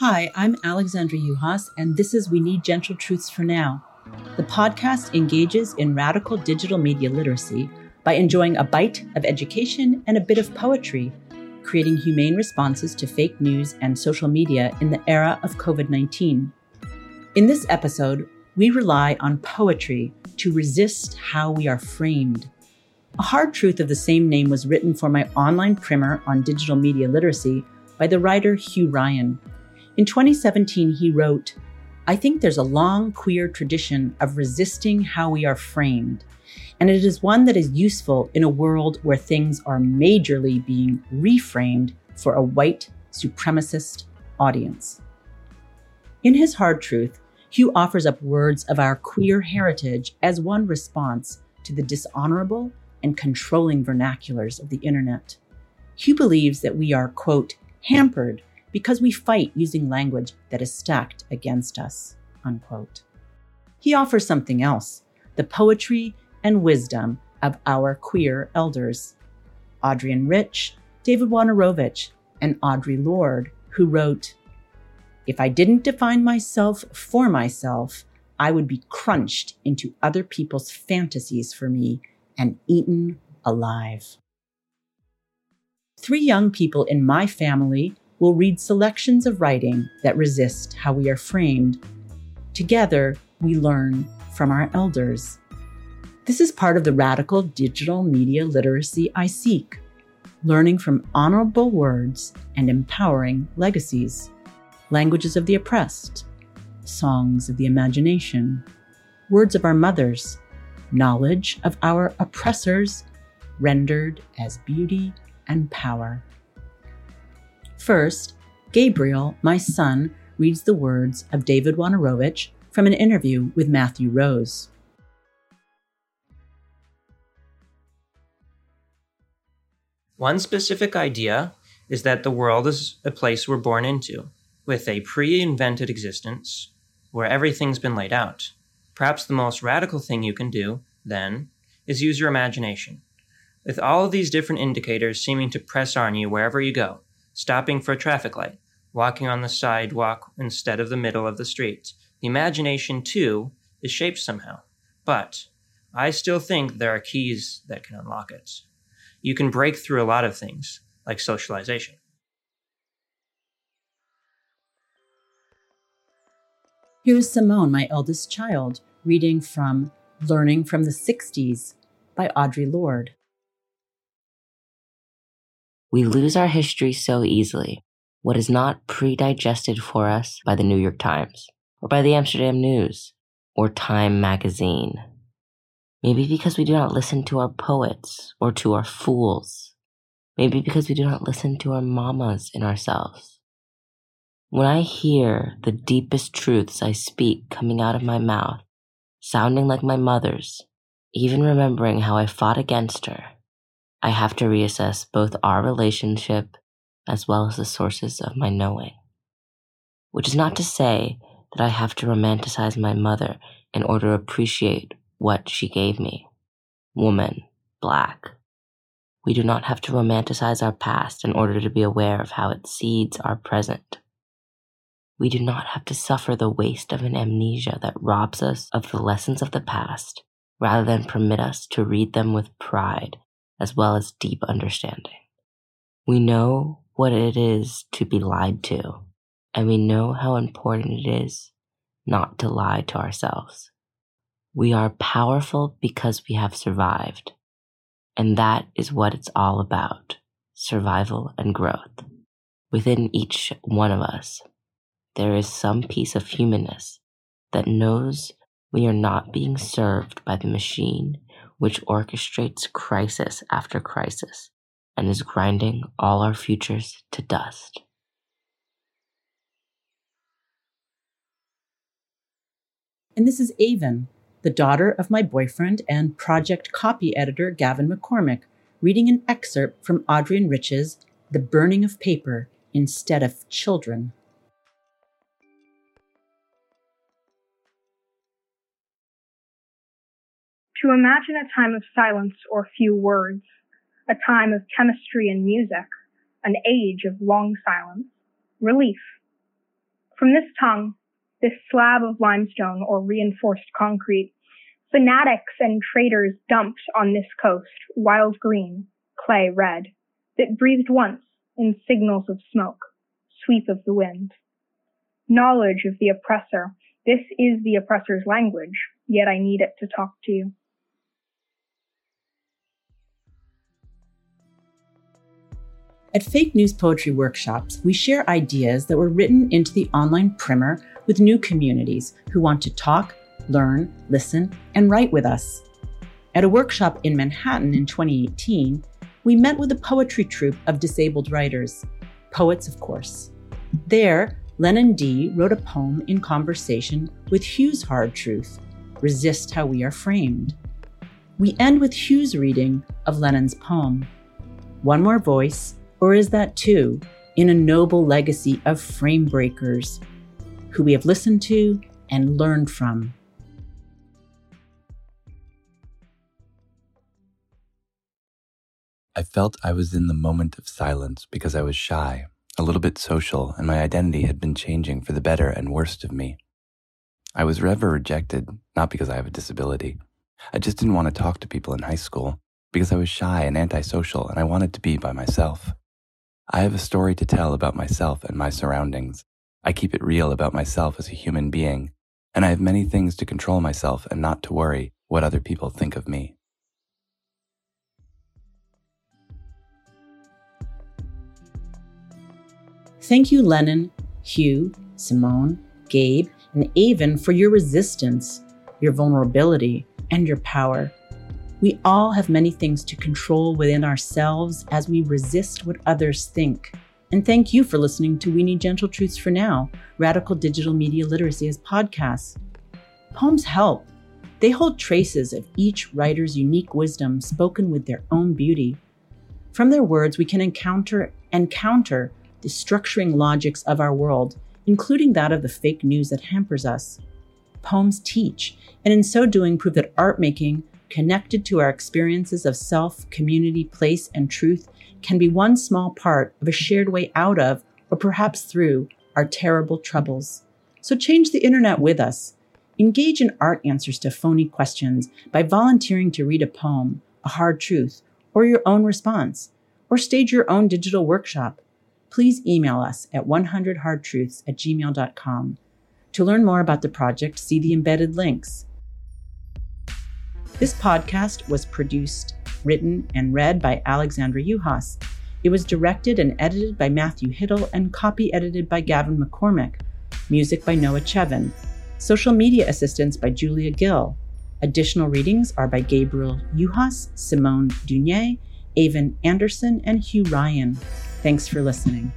Hi, I'm Alexandra Juhasz, and this is We Need Gentle Truths for Now. The podcast engages in radical digital media literacy by enjoying a bite of education and a bit of poetry, creating humane responses to fake news and social media in the era of COVID 19. In this episode, we rely on poetry to resist how we are framed. A hard truth of the same name was written for my online primer on digital media literacy by the writer Hugh Ryan. In 2017, he wrote, I think there's a long queer tradition of resisting how we are framed, and it is one that is useful in a world where things are majorly being reframed for a white supremacist audience. In his hard truth, Hugh offers up words of our queer heritage as one response to the dishonorable and controlling vernaculars of the internet. Hugh believes that we are, quote, hampered because we fight using language that is stacked against us. Unquote. He offers something else the poetry and wisdom of our queer elders Adrienne Rich, David Wojnarowicz, and Audre Lorde, who wrote, If I didn't define myself for myself, I would be crunched into other people's fantasies for me and eaten alive. Three young people in my family will read selections of writing that resist how we are framed. Together, we learn from our elders. This is part of the radical digital media literacy I seek learning from honorable words and empowering legacies, languages of the oppressed, songs of the imagination, words of our mothers, knowledge of our oppressors rendered as beauty and power. First, Gabriel, my son, reads the words of David Wojnarowicz from an interview with Matthew Rose. One specific idea is that the world is a place we're born into, with a pre invented existence where everything's been laid out. Perhaps the most radical thing you can do, then, is use your imagination. With all of these different indicators seeming to press on you wherever you go, stopping for a traffic light, walking on the sidewalk instead of the middle of the street. The imagination, too, is shaped somehow. But I still think there are keys that can unlock it. You can break through a lot of things, like socialization. Here's Simone, my eldest child, reading from Learning from the 60s by Audre Lorde. We lose our history so easily. What is not pre-digested for us by the New York Times, or by the Amsterdam News, or Time magazine. Maybe because we do not listen to our poets or to our fools. Maybe because we do not listen to our mamas in ourselves. When I hear the deepest truths I speak coming out of my mouth, sounding like my mother's, even remembering how I fought against her, I have to reassess both our relationship as well as the sources of my knowing. Which is not to say that I have to romanticize my mother in order to appreciate what she gave me. Woman, black. We do not have to romanticize our past in order to be aware of how it seeds our present. We do not have to suffer the waste of an amnesia that robs us of the lessons of the past rather than permit us to read them with pride as well as deep understanding. We know what it is to be lied to, and we know how important it is not to lie to ourselves. We are powerful because we have survived, and that is what it's all about survival and growth. Within each one of us, there is some piece of humanness that knows we are not being served by the machine which orchestrates crisis after crisis and is grinding all our futures to dust. And this is Avon, the daughter of my boyfriend and project copy editor Gavin McCormick, reading an excerpt from Adrienne Rich's The Burning of Paper Instead of Children. To imagine a time of silence or few words, a time of chemistry and music, an age of long silence, relief. From this tongue, this slab of limestone or reinforced concrete, fanatics and traders dumped on this coast wild green, clay red, that breathed once in signals of smoke, sweep of the wind. Knowledge of the oppressor. This is the oppressor's language, yet I need it to talk to you. At Fake News Poetry Workshops, we share ideas that were written into the online primer with new communities who want to talk, learn, listen, and write with us. At a workshop in Manhattan in 2018, we met with a poetry troupe of disabled writers, poets, of course. There, Lennon D wrote a poem in conversation with Hugh's hard truth Resist How We Are Framed. We end with Hugh's reading of Lennon's poem. One more voice, or is that too in a noble legacy of frame breakers who we have listened to and learned from? I felt I was in the moment of silence because I was shy a little bit social, and my identity had been changing for the better and worst of me. I was ever rejected, not because I have a disability. I just didn't want to talk to people in high school because I was shy and antisocial and I wanted to be by myself. I have a story to tell about myself and my surroundings. I keep it real about myself as a human being, and I have many things to control myself and not to worry what other people think of me. Thank you, Lennon, Hugh, Simone, Gabe, and Avon for your resistance, your vulnerability, and your power. We all have many things to control within ourselves as we resist what others think. And thank you for listening to We Need Gentle Truths for Now, Radical Digital Media Literacy as podcasts. Poems help. They hold traces of each writer's unique wisdom spoken with their own beauty. From their words, we can encounter and counter the structuring logics of our world, including that of the fake news that hampers us. Poems teach, and in so doing, prove that art making, connected to our experiences of self, community, place, and truth, can be one small part of a shared way out of, or perhaps through, our terrible troubles. So change the internet with us. Engage in art answers to phony questions by volunteering to read a poem, a hard truth, or your own response, or stage your own digital workshop please email us at 100hardtruths at gmail.com. To learn more about the project, see the embedded links. This podcast was produced, written, and read by Alexandra Juhasz. It was directed and edited by Matthew Hiddle and copy edited by Gavin McCormick. Music by Noah Chevin. Social media assistance by Julia Gill. Additional readings are by Gabriel Juhasz, Simone Dunier, Avon Anderson, and Hugh Ryan. Thanks for listening.